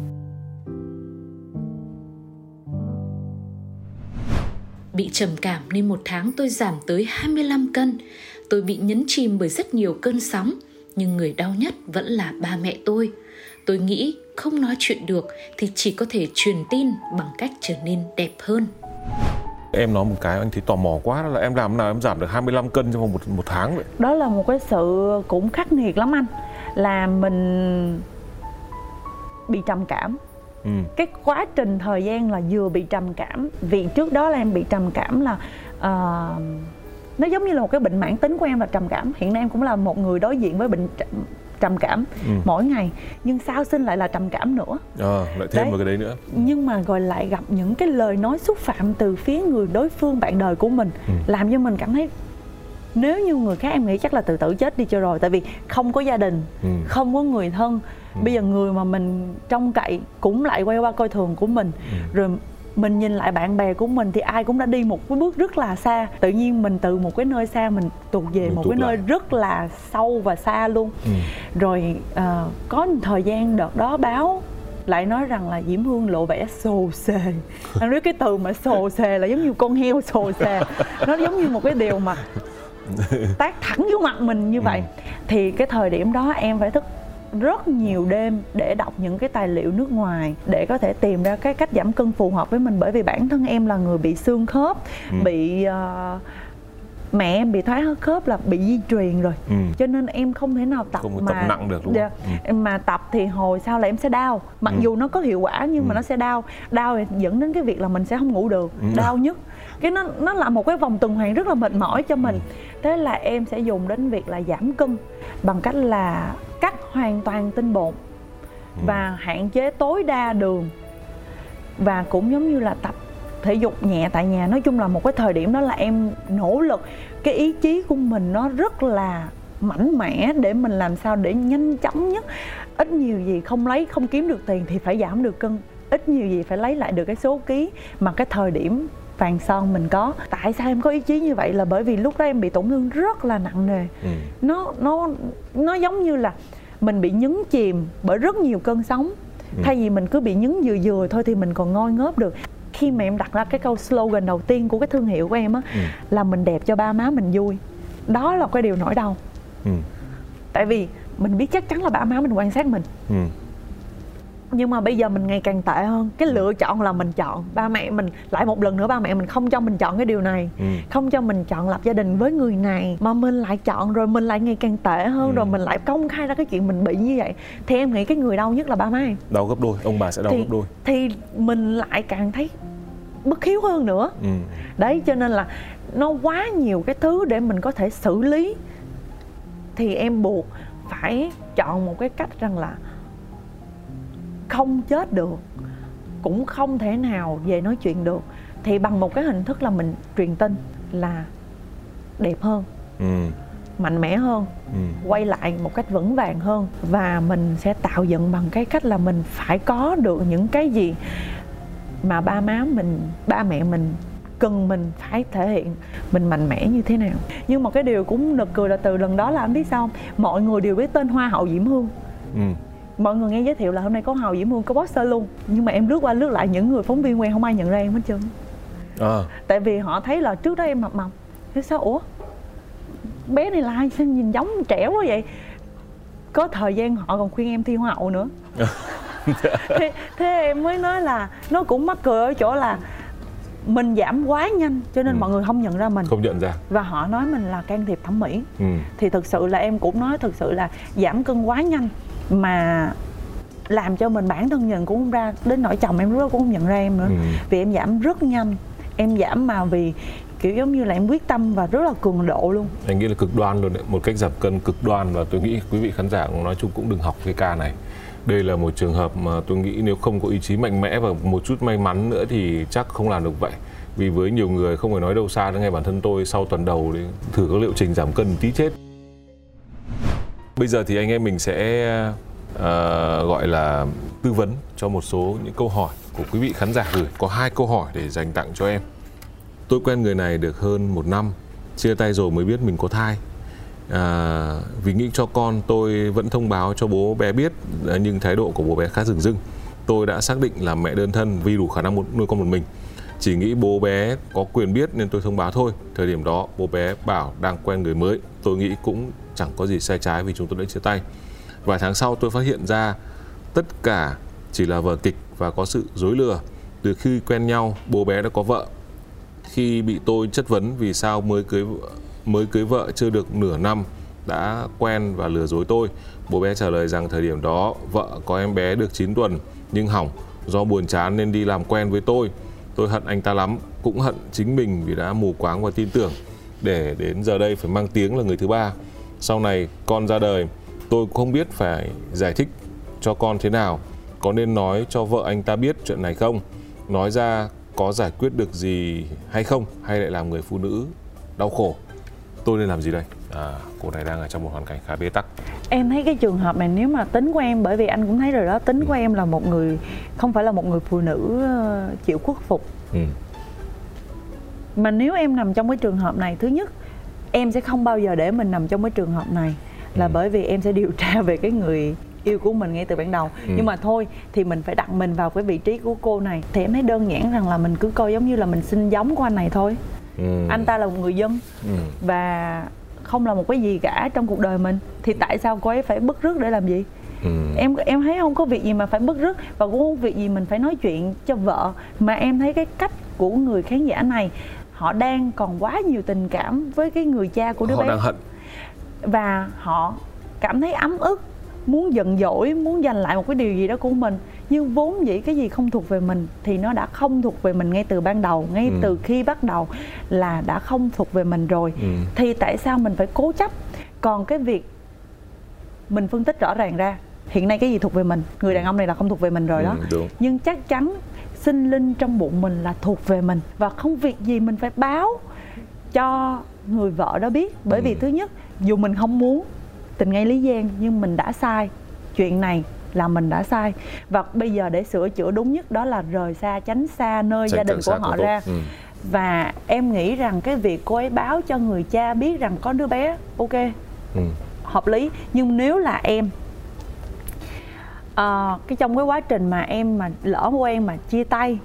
Bị trầm cảm nên một tháng tôi giảm tới 25 cân. Tôi bị nhấn chìm bởi rất nhiều cơn sóng, nhưng người đau nhất vẫn là ba mẹ tôi. Tôi nghĩ không nói chuyện được thì chỉ có thể truyền tin bằng cách trở nên đẹp hơn. Em nói một cái anh thấy tò mò quá là em làm nào em giảm được 25 cân trong vòng một, một tháng vậy? Đó là một cái sự cũng khắc nghiệt lắm anh Là mình bị trầm cảm ừ. Cái quá trình thời gian là vừa bị trầm cảm Vì trước đó là em bị trầm cảm là uh, Nó giống như là một cái bệnh mãn tính của em là trầm cảm Hiện nay em cũng là một người đối diện với bệnh trầm cảm ừ. mỗi ngày nhưng sau sinh lại là trầm cảm nữa à, lại thêm đấy. vào cái đấy nữa nhưng mà rồi lại gặp những cái lời nói xúc phạm từ phía người đối phương bạn đời của mình ừ. làm cho mình cảm thấy nếu như người khác em nghĩ chắc là tự tử chết đi cho rồi tại vì không có gia đình ừ. không có người thân ừ. bây giờ người mà mình trông cậy cũng lại quay qua coi thường của mình ừ. rồi mình nhìn lại bạn bè của mình thì ai cũng đã đi một cái bước rất là xa tự nhiên mình từ một cái nơi xa mình tụt về mình một cái lại. nơi rất là sâu và xa luôn ừ. rồi uh, có thời gian đợt đó báo lại nói rằng là diễm hương lộ vẻ xồ xề anh biết cái từ mà xồ xề là giống như con heo xồ xề nó giống như một cái điều mà tác thẳng vô mặt mình như vậy ừ. thì cái thời điểm đó em phải thức rất nhiều đêm để đọc những cái tài liệu nước ngoài để có thể tìm ra cái cách giảm cân phù hợp với mình bởi vì bản thân em là người bị xương khớp ừ. bị uh, mẹ em bị thoái khớp là bị di truyền rồi ừ. cho nên em không thể nào tập không mà tập nặng được đúng không? Yeah. Ừ. mà tập thì hồi sau là em sẽ đau mặc ừ. dù nó có hiệu quả nhưng ừ. mà nó sẽ đau đau thì dẫn đến cái việc là mình sẽ không ngủ được ừ. đau nhất cái nó nó là một cái vòng tuần hoàn rất là mệt mỏi cho mình. Thế là em sẽ dùng đến việc là giảm cân bằng cách là cắt hoàn toàn tinh bột ừ. và hạn chế tối đa đường và cũng giống như là tập thể dục nhẹ tại nhà. Nói chung là một cái thời điểm đó là em nỗ lực. Cái ý chí của mình nó rất là mạnh mẽ để mình làm sao để nhanh chóng nhất. Ít nhiều gì không lấy không kiếm được tiền thì phải giảm được cân. Ít nhiều gì phải lấy lại được cái số ký. Mà cái thời điểm vàng son mình có. Tại sao em có ý chí như vậy? Là bởi vì lúc đó em bị tổn thương rất là nặng nề. Ừ. nó nó nó giống như là mình bị nhấn chìm bởi rất nhiều cơn sóng. Ừ. thay vì mình cứ bị nhấn vừa vừa thôi thì mình còn ngoi ngớp được. Khi mà em đặt ra cái câu slogan đầu tiên của cái thương hiệu của em á ừ. là mình đẹp cho ba má mình vui. Đó là cái điều nỗi đau. Ừ. tại vì mình biết chắc chắn là ba má mình quan sát mình. Ừ nhưng mà bây giờ mình ngày càng tệ hơn. Cái ừ. lựa chọn là mình chọn. Ba mẹ mình lại một lần nữa ba mẹ mình không cho mình chọn cái điều này. Ừ. không cho mình chọn lập gia đình với người này. Mà mình lại chọn rồi mình lại ngày càng tệ hơn ừ. rồi mình lại công khai ra cái chuyện mình bị như vậy. Thì em nghĩ cái người đau nhất là ba má em. Đau gấp đôi. Ông bà sẽ đau thì, gấp đôi. thì mình lại càng thấy bất hiếu hơn nữa. Ừ. đấy cho nên là nó quá nhiều cái thứ để mình có thể xử lý. Thì em buộc phải chọn một cái cách rằng là không chết được cũng không thể nào về nói chuyện được thì bằng một cái hình thức là mình truyền tin là đẹp hơn ừ. mạnh mẽ hơn ừ. quay lại một cách vững vàng hơn và mình sẽ tạo dựng bằng cái cách là mình phải có được những cái gì mà ba má mình ba mẹ mình cần mình phải thể hiện mình mạnh mẽ như thế nào nhưng mà cái điều cũng nực cười là từ lần đó là anh biết sao mọi người đều biết tên hoa hậu diễm hương ừ. Mọi người nghe giới thiệu là hôm nay có hào diễm hương có poster luôn. Nhưng mà em lướt qua lướt lại những người phóng viên quen không ai nhận ra em hết trơn. À, tại vì họ thấy là trước đó em mập mập. Thế sao? Ủa? Bé này là ai? Sao nhìn giống trẻ quá vậy? Có thời gian họ còn khuyên em thi hoa hậu nữa. Thế, thế em mới nói là nó cũng mắc cười ở chỗ là mình giảm quá nhanh cho nên Ừ. mọi người không nhận ra mình. Không nhận ra. Và họ nói mình là can thiệp thẩm mỹ. Ừ. thì thực sự là em cũng nói thực sự là giảm cân quá nhanh mà làm cho mình bản thân nhận cũng không ra đến nỗi chồng em lúc đó cũng không nhận ra em nữa. Ừ. vì em giảm rất nhanh. Em giảm mà vì kiểu giống như là em quyết tâm và rất là cường độ luôn. Anh nghĩ là cực đoan luôn đấy. Một cách giảm cân cực đoan và tôi nghĩ quý vị khán giả nói chung cũng đừng học cái ca này. Đây là một trường hợp mà tôi nghĩ nếu không có ý chí mạnh mẽ và một chút may mắn nữa thì chắc không làm được vậy. Vì với nhiều người không phải nói đâu xa đến ngay bản thân tôi sau tuần đầu thì thử các liệu trình giảm cân tí chết bây giờ thì anh em mình sẽ uh, gọi là tư vấn cho một số những câu hỏi của quý vị khán giả gửi. Có hai câu hỏi để dành tặng cho em. Tôi quen người này được hơn một năm chia tay rồi mới biết mình có thai. À, vì nghĩ cho con tôi vẫn thông báo cho bố bé biết ờ, nhưng thái độ của bố bé khá rừng rưng. Tôi đã xác định là mẹ đơn thân vì đủ khả năng nuôi con một mình chỉ nghĩ bố bé có quyền biết nên tôi thông báo thôi. Thời điểm đó, bố bé bảo đang quen người mới. Tôi nghĩ cũng chẳng có gì sai trái vì chúng tôi đã chia tay. Vài tháng sau, tôi phát hiện ra tất cả chỉ là vở kịch và có sự dối lừa. Từ khi quen nhau, bố bé đã có vợ. Khi bị tôi chất vấn vì sao mới cưới mới cưới vợ chưa được nửa năm, đã quen và lừa dối tôi, bố bé trả lời rằng thời điểm đó vợ có em bé được 9 tuần nhưng hỏng. Do buồn chán nên đi làm quen với tôi tôi hận anh ta lắm cũng hận chính mình vì đã mù quáng và tin tưởng. Để đến giờ đây phải mang tiếng là người thứ ba. Sau này con ra đời tôi cũng không biết phải giải thích cho con thế nào. Có nên nói cho vợ anh ta biết chuyện này không? Nói ra có giải quyết được gì hay không? Hay lại làm người phụ nữ đau khổ? Tôi nên làm gì đây? À, cô này đang ở trong một hoàn cảnh khá bế tắc em thấy cái trường hợp này nếu mà tính của em bởi vì anh cũng thấy rồi đó tính của em là một người không phải là một người phụ nữ ờ, chịu khuất phục ừ. mà nếu em nằm trong cái trường hợp này thứ nhất em sẽ không bao giờ để mình nằm trong cái trường hợp này là Ừ. bởi vì em sẽ điều tra về cái người yêu của mình ngay từ ban đầu Ừ. nhưng mà thôi thì mình phải đặt mình vào cái vị trí của cô này thì em thấy đơn giản rằng là mình cứ coi giống như là mình sinh giống của anh này thôi Ừ. anh ta là một người dân ừ. và không là một cái gì cả trong cuộc đời mình thì tại sao cô ấy phải bức rứt để làm gì? Ừ. em em thấy không có việc gì mà phải bức rứt và cũng không có việc gì mình phải nói chuyện cho vợ. Mà em thấy cái cách của người khán giả này họ đang còn quá nhiều tình cảm với cái người cha của đứa họ bé. đang hận. Và họ cảm thấy ấm ức muốn giận dỗi muốn giành lại một cái điều gì đó của mình nhưng vốn dĩ cái gì không thuộc về mình thì nó đã không thuộc về mình ngay từ ban đầu ngay Ừ. từ khi bắt đầu là đã không thuộc về mình rồi Ừ. thì tại sao mình phải cố chấp còn cái việc mình phân tích rõ ràng ra hiện nay cái gì thuộc về mình người đàn ông này là không thuộc về mình rồi đó Ừ, đúng. nhưng chắc chắn sinh linh trong bụng mình là thuộc về mình và không việc gì mình phải báo cho người vợ đó biết bởi vì Ừ. thứ nhất dù mình không muốn tình ngay lý gian nhưng mình đã sai chuyện này là mình đã sai và bây giờ để sửa chữa đúng nhất đó là rời xa tránh xa nơi Tránh gia đình của họ tốt. ra Ừ. và em nghĩ rằng cái việc cô ấy báo cho người cha biết rằng có đứa bé ok Ừ. hợp lý nhưng nếu là em ờ, cái trong cái quá trình mà em mà lỡ quen mà chia tay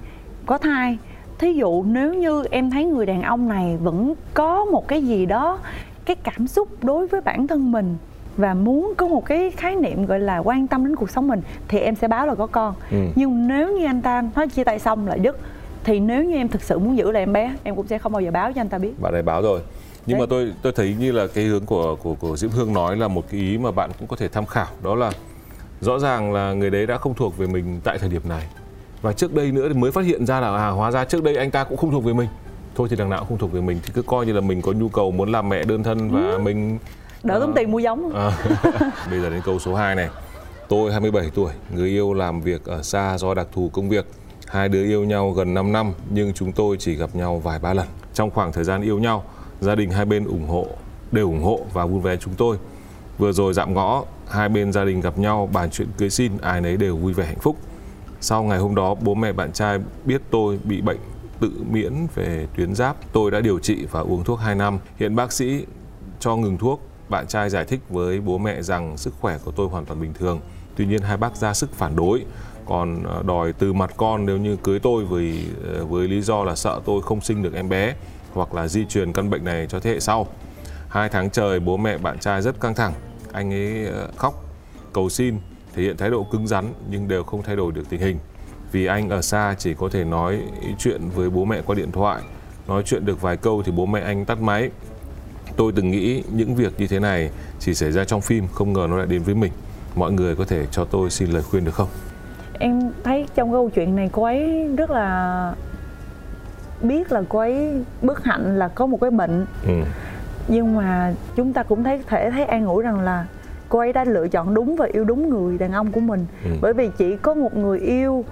có thai thí dụ nếu như em thấy người đàn ông này vẫn có một cái gì đó cái cảm xúc đối với bản thân mình và muốn có một cái khái niệm gọi là quan tâm đến cuộc sống mình thì em sẽ báo là có con Ừ. nhưng nếu như anh ta nói chia tay xong lại dứt thì nếu như em thực sự muốn giữ lại em bé em cũng sẽ không bao giờ báo cho anh ta biết bạn này báo rồi nhưng Đấy. mà tôi tôi thấy như là cái hướng của của của Diễm Hương nói là một cái ý mà bạn cũng có thể tham khảo đó là rõ ràng là người đấy đã không thuộc về mình tại thời điểm này và trước đây nữa thì mới phát hiện ra là à, hóa ra trước đây anh ta cũng không thuộc về mình thôi thì đằng nào cũng không thuộc về mình thì cứ coi như là mình có nhu cầu muốn làm mẹ đơn thân và Ừ. mình đỡ tốn tiền mua giống À, bây giờ đến câu số 2 này. Tôi 27 tuổi, người yêu làm việc ở xa do đặc thù công việc. Hai đứa yêu nhau gần 5 năm nhưng chúng tôi chỉ gặp nhau vài ba lần. Trong khoảng thời gian yêu nhau, gia đình hai bên ủng hộ, đều ủng hộ và vui vẻ chúng tôi. Vừa rồi dạm ngõ, hai bên gia đình gặp nhau bàn chuyện cưới xin, ai nấy đều vui vẻ hạnh phúc. Sau ngày hôm đó, bố mẹ bạn trai biết tôi bị bệnh tự miễn về tuyến giáp. Tôi đã điều trị và uống thuốc 2 năm. Hiện bác sĩ cho ngừng thuốc. Bạn trai giải thích với bố mẹ rằng sức khỏe của tôi hoàn toàn bình thường. tuy nhiên hai bác ra sức phản đối. Còn ờ, đòi từ mặt con nếu như cưới tôi vì ờ, với lý do là sợ tôi không sinh được em bé hoặc là di truyền căn bệnh này cho thế hệ sau. Hai tháng trời bố mẹ bạn trai rất căng thẳng. Anh ấy ờ, khóc, cầu xin, thể hiện thái độ cứng rắn nhưng đều không thay đổi được tình hình. Vì anh ở xa chỉ có thể nói chuyện với bố mẹ qua điện thoại. Nói chuyện được vài câu thì bố mẹ anh tắt máy tôi từng nghĩ những việc như thế này chỉ xảy ra trong phim không ngờ nó lại đến với mình mọi người có thể cho tôi xin lời khuyên được không em thấy trong câu chuyện này cô ấy rất là biết là cô ấy bất hạnh là có một cái bệnh ừ. nhưng mà chúng ta cũng thấy thể thấy an ủi rằng là cô ấy đã lựa chọn đúng và yêu đúng người đàn ông của mình Ừ. bởi vì chỉ có một người yêu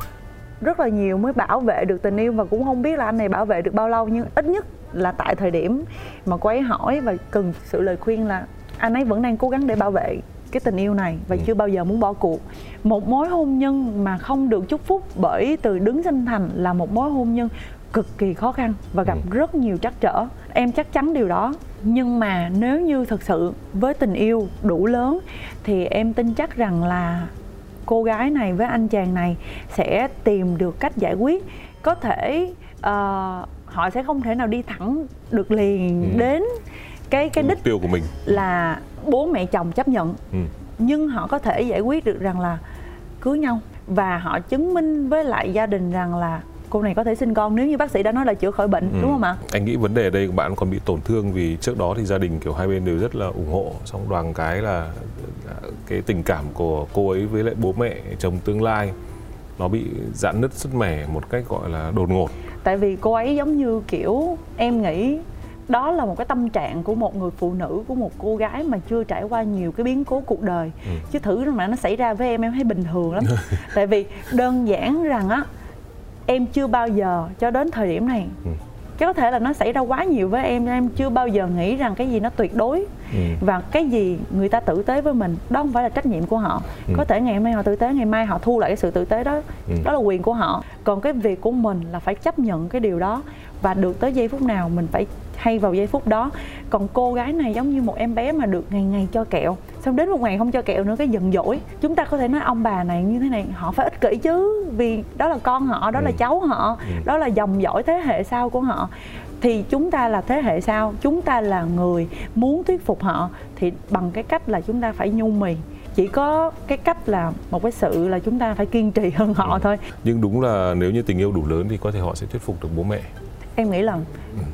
rất là nhiều mới bảo vệ được tình yêu và cũng không biết là anh này bảo vệ được bao lâu nhưng ít nhất là tại thời điểm mà cô ấy hỏi và cần sự lời khuyên là anh ấy vẫn đang cố gắng để bảo vệ cái tình yêu này và Ừ. chưa bao giờ muốn bỏ cuộc một mối hôn nhân mà không được chúc phúc bởi từ đứng sinh thành là một mối hôn nhân cực kỳ khó khăn và gặp Ừ. rất nhiều trắc trở em chắc chắn điều đó nhưng mà nếu như thật sự với tình yêu đủ lớn thì em tin chắc rằng là cô gái này với anh chàng này sẽ tìm được cách giải quyết có thể ờ, họ sẽ không thể nào đi thẳng được liền Ừ. đến cái cái đích mục tiêu của mình là bố mẹ chồng chấp nhận ừ. nhưng họ có thể giải quyết được rằng là cưới nhau và họ chứng minh với lại gia đình rằng là cô này có thể sinh con nếu như bác sĩ đã nói là chữa khỏi bệnh Ừ. đúng không ạ anh nghĩ vấn đề ở đây của bạn còn bị tổn thương vì trước đó thì gia đình kiểu hai bên đều rất là ủng hộ xong đoàn cái là cái tình cảm của cô ấy với lại bố mẹ chồng tương lai nó bị giãn nứt sứt mẻ một cách gọi là đột ngột tại vì cô ấy giống như kiểu em nghĩ đó là một cái tâm trạng của một người phụ nữ của một cô gái mà chưa trải qua nhiều cái biến cố cuộc đời Ừ. chứ thử mà nó xảy ra với em em thấy bình thường lắm tại vì đơn giản rằng á em chưa bao giờ cho đến thời điểm này Ừ. có thể là nó xảy ra quá nhiều với em em chưa bao giờ nghĩ rằng cái gì nó tuyệt đối ừ. và cái gì người ta tử tế với mình đó không phải là trách nhiệm của họ Ừ. có thể ngày hôm nay họ tử tế ngày mai họ thu lại cái sự tử tế đó Ừ. đó là quyền của họ còn cái việc của mình là phải chấp nhận cái điều đó và được tới giây phút nào mình phải hay vào giây phút đó. Còn cô gái này giống như một em bé mà được ngày ngày cho kẹo. Xong đến một ngày không cho kẹo nữa cái giận dỗi. Chúng ta có thể nói ông bà này như thế này họ phải ích kỷ chứ. Vì đó là con họ đó là Ừ. cháu họ Ừ. đó là dòng dõi thế hệ sau của họ. Thì chúng ta là thế hệ sau chúng ta là người muốn thuyết phục họ thì bằng cái cách là chúng ta phải nhu mì. Chỉ có cái cách là một cái sự là chúng ta phải kiên trì hơn họ Ừ. thôi. Nhưng đúng là nếu như tình yêu đủ lớn thì có thể họ sẽ thuyết phục được bố mẹ. Em nghĩ là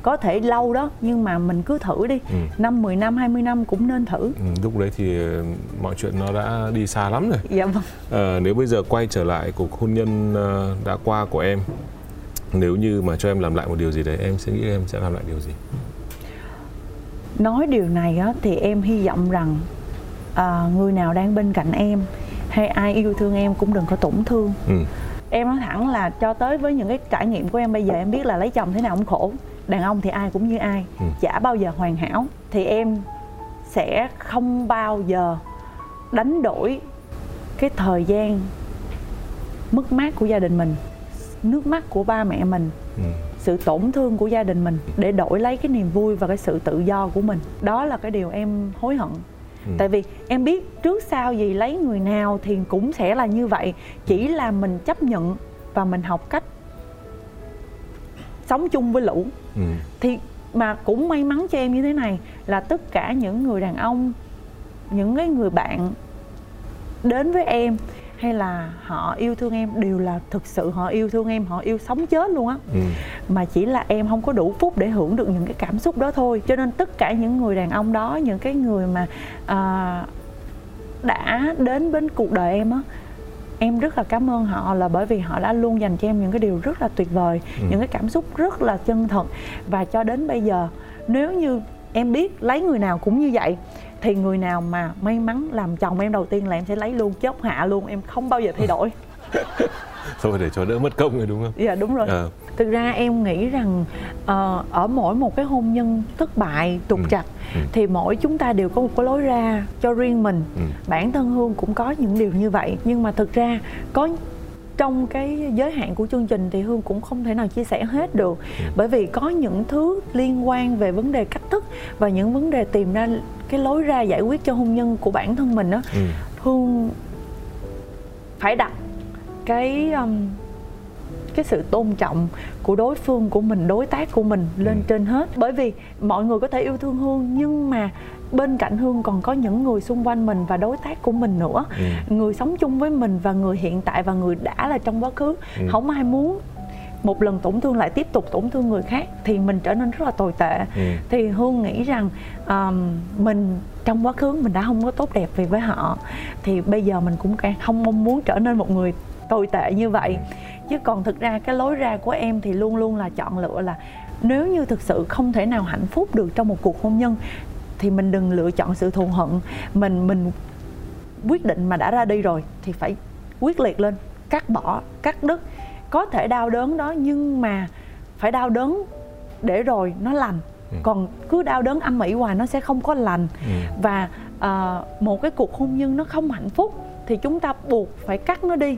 có thể lâu đó nhưng mà mình cứ thử đi. Ừ. năm 10 năm 20 năm cũng nên thử. Ừ, lúc đấy thì ờ, mọi chuyện nó đã đi xa lắm rồi. Dạ vâng. Ờ, nếu bây giờ quay trở lại cuộc hôn nhân ờ, đã qua của em nếu như mà cho em làm lại một điều gì đấy em sẽ nghĩ em sẽ làm lại điều gì? Nói điều này á, thì em hy vọng rằng à, người nào đang bên cạnh em hay ai yêu thương em cũng đừng có tổn thương. Ừ. em nói thẳng là cho tới với những cái trải nghiệm của em bây giờ em biết là lấy chồng thế nào cũng khổ đàn ông thì ai cũng như ai Ừ. chả bao giờ hoàn hảo thì em sẽ không bao giờ đánh đổi cái thời gian mất mát của gia đình mình nước mắt của ba mẹ mình Ừ. sự tổn thương của gia đình mình để đổi lấy cái niềm vui và cái sự tự do của mình đó là cái điều em hối hận Ừ. tại vì em biết trước sau gì lấy người nào thì cũng sẽ là như vậy chỉ là mình chấp nhận và mình học cách sống chung với lũ Ừ. thì mà cũng may mắn cho em như thế này là tất cả những người đàn ông những cái người bạn đến với em hay là họ yêu thương em đều là thực sự họ yêu thương em họ yêu sống chết luôn á Ừ. mà chỉ là em không có đủ phúc để hưởng được những cái cảm xúc đó thôi cho nên tất cả những người đàn ông đó những cái người mà à, đã đến bên cuộc đời em á em rất là cảm ơn họ là bởi vì họ đã luôn dành cho em những cái điều rất là tuyệt vời Ừ. những cái cảm xúc rất là chân thật và cho đến bây giờ nếu như em biết lấy người nào cũng như vậy thì người nào mà may mắn làm chồng em đầu tiên là em sẽ lấy luôn chốt hạ luôn em không bao giờ thay đổi thôi để cho đỡ mất công rồi đúng không dạ đúng rồi Ờ. thực ra em nghĩ rằng ờ, ở mỗi một cái hôn nhân thất bại trục Ừ. trặc Ừ. thì mỗi chúng ta đều có một cái lối ra cho riêng mình Ừ. bản thân hương cũng có những điều như vậy nhưng mà thực ra có trong cái giới hạn của chương trình thì hương cũng không thể nào chia sẻ hết được Ừ. bởi vì có những thứ liên quan về vấn đề cách thức và những vấn đề tìm ra cái lối ra giải quyết cho hôn nhân của bản thân mình á Ừ. hương phải đặt cái um, cái sự tôn trọng của đối phương của mình đối tác của mình lên ừ. trên hết bởi vì mọi người có thể yêu thương hương nhưng mà bên cạnh hương còn có những người xung quanh mình và đối tác của mình nữa ừ. người sống chung với mình và người hiện tại và người đã là trong quá khứ ừ. không ai muốn một lần tổn thương lại tiếp tục tổn thương người khác thì mình trở nên rất là tồi tệ ừ. thì hương nghĩ rằng um, mình trong quá khứ mình đã không có tốt đẹp về với họ thì bây giờ mình cũng không mong muốn trở nên một người tồi tệ như vậy. Chứ còn thực ra cái lối ra của em thì luôn luôn là chọn lựa là nếu như thực sự không thể nào hạnh phúc được trong một cuộc hôn nhân thì mình đừng lựa chọn sự thù hận. Mình mình quyết định mà đã ra đi rồi thì phải quyết liệt lên cắt bỏ cắt đứt. Có thể đau đớn đó nhưng mà phải đau đớn để rồi nó lành. Ừ. còn cứ đau đớn âm ỉ hoài nó sẽ không có lành. Ừ. và uh, một cái cuộc hôn nhân nó không hạnh phúc thì chúng ta buộc phải cắt nó đi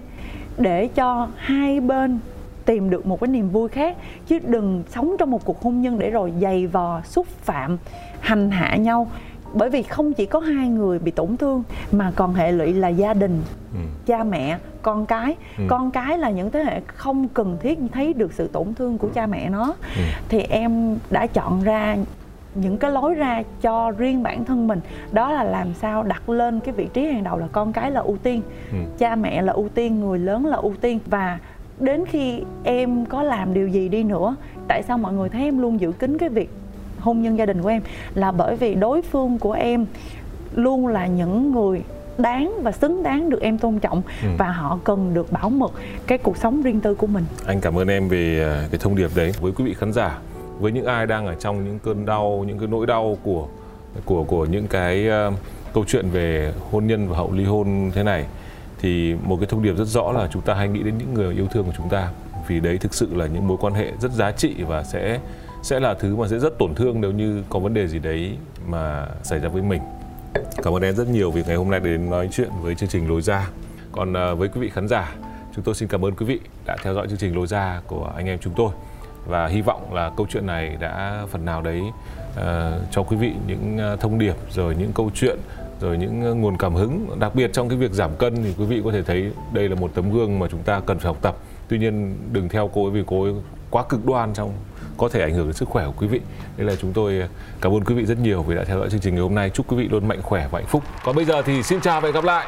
để cho hai bên tìm được một cái niềm vui khác chứ đừng sống trong một cuộc hôn nhân để rồi dày vò xúc phạm hành hạ nhau bởi vì không chỉ có hai người bị tổn thương mà còn hệ lụy là gia đình ừ. cha mẹ con cái ừ. con cái là những thế hệ không cần thiết thấy được sự tổn thương của cha mẹ nó ừ. thì em đã chọn ra những cái lối ra cho riêng bản thân mình đó là làm sao đặt lên cái vị trí hàng đầu là con cái là ưu tiên ừ. cha mẹ là ưu tiên người lớn là ưu tiên và đến khi em có làm điều gì đi nữa tại sao mọi người thấy em luôn giữ kín cái việc hôn nhân gia đình của em là bởi vì đối phương của em luôn là những người đáng và xứng đáng được em tôn trọng ừ. và họ cần được bảo mật cái cuộc sống riêng tư của mình. Anh cảm ơn em về à, cái thông điệp đấy với quý vị khán giả, với những ai đang ở trong những cơn đau, những cái nỗi đau của của của những cái uh, câu chuyện về hôn nhân và hậu ly hôn thế này thì một cái thông điệp rất rõ là chúng ta hay nghĩ đến những người yêu thương của chúng ta vì đấy thực sự là những mối quan hệ rất giá trị và sẽ sẽ là thứ mà sẽ rất tổn thương nếu như có vấn đề gì đấy mà xảy ra với mình. Cảm ơn em rất nhiều vì ngày hôm nay đến nói chuyện với chương trình lối ra. Còn ờ, với quý vị khán giả chúng tôi xin cảm ơn quý vị đã theo dõi chương trình lối ra của anh em chúng tôi và hy vọng là câu chuyện này đã phần nào đấy uh, cho quý vị những ờ, thông điệp rồi những câu chuyện rồi những ờ, nguồn cảm hứng đặc biệt trong cái việc giảm cân thì quý vị có thể thấy đây là một tấm gương mà chúng ta cần phải học tập tuy nhiên đừng theo cô ấy vì cô ấy quá cực đoan trong có thể ảnh hưởng đến sức khỏe của quý vị. Đây là chúng tôi cảm ơn quý vị rất nhiều vì đã theo dõi chương trình ngày hôm nay. Chúc quý vị luôn mạnh khỏe và hạnh phúc. Còn bây giờ thì xin chào và hẹn gặp lại.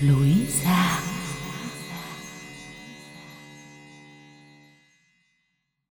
Lối ra.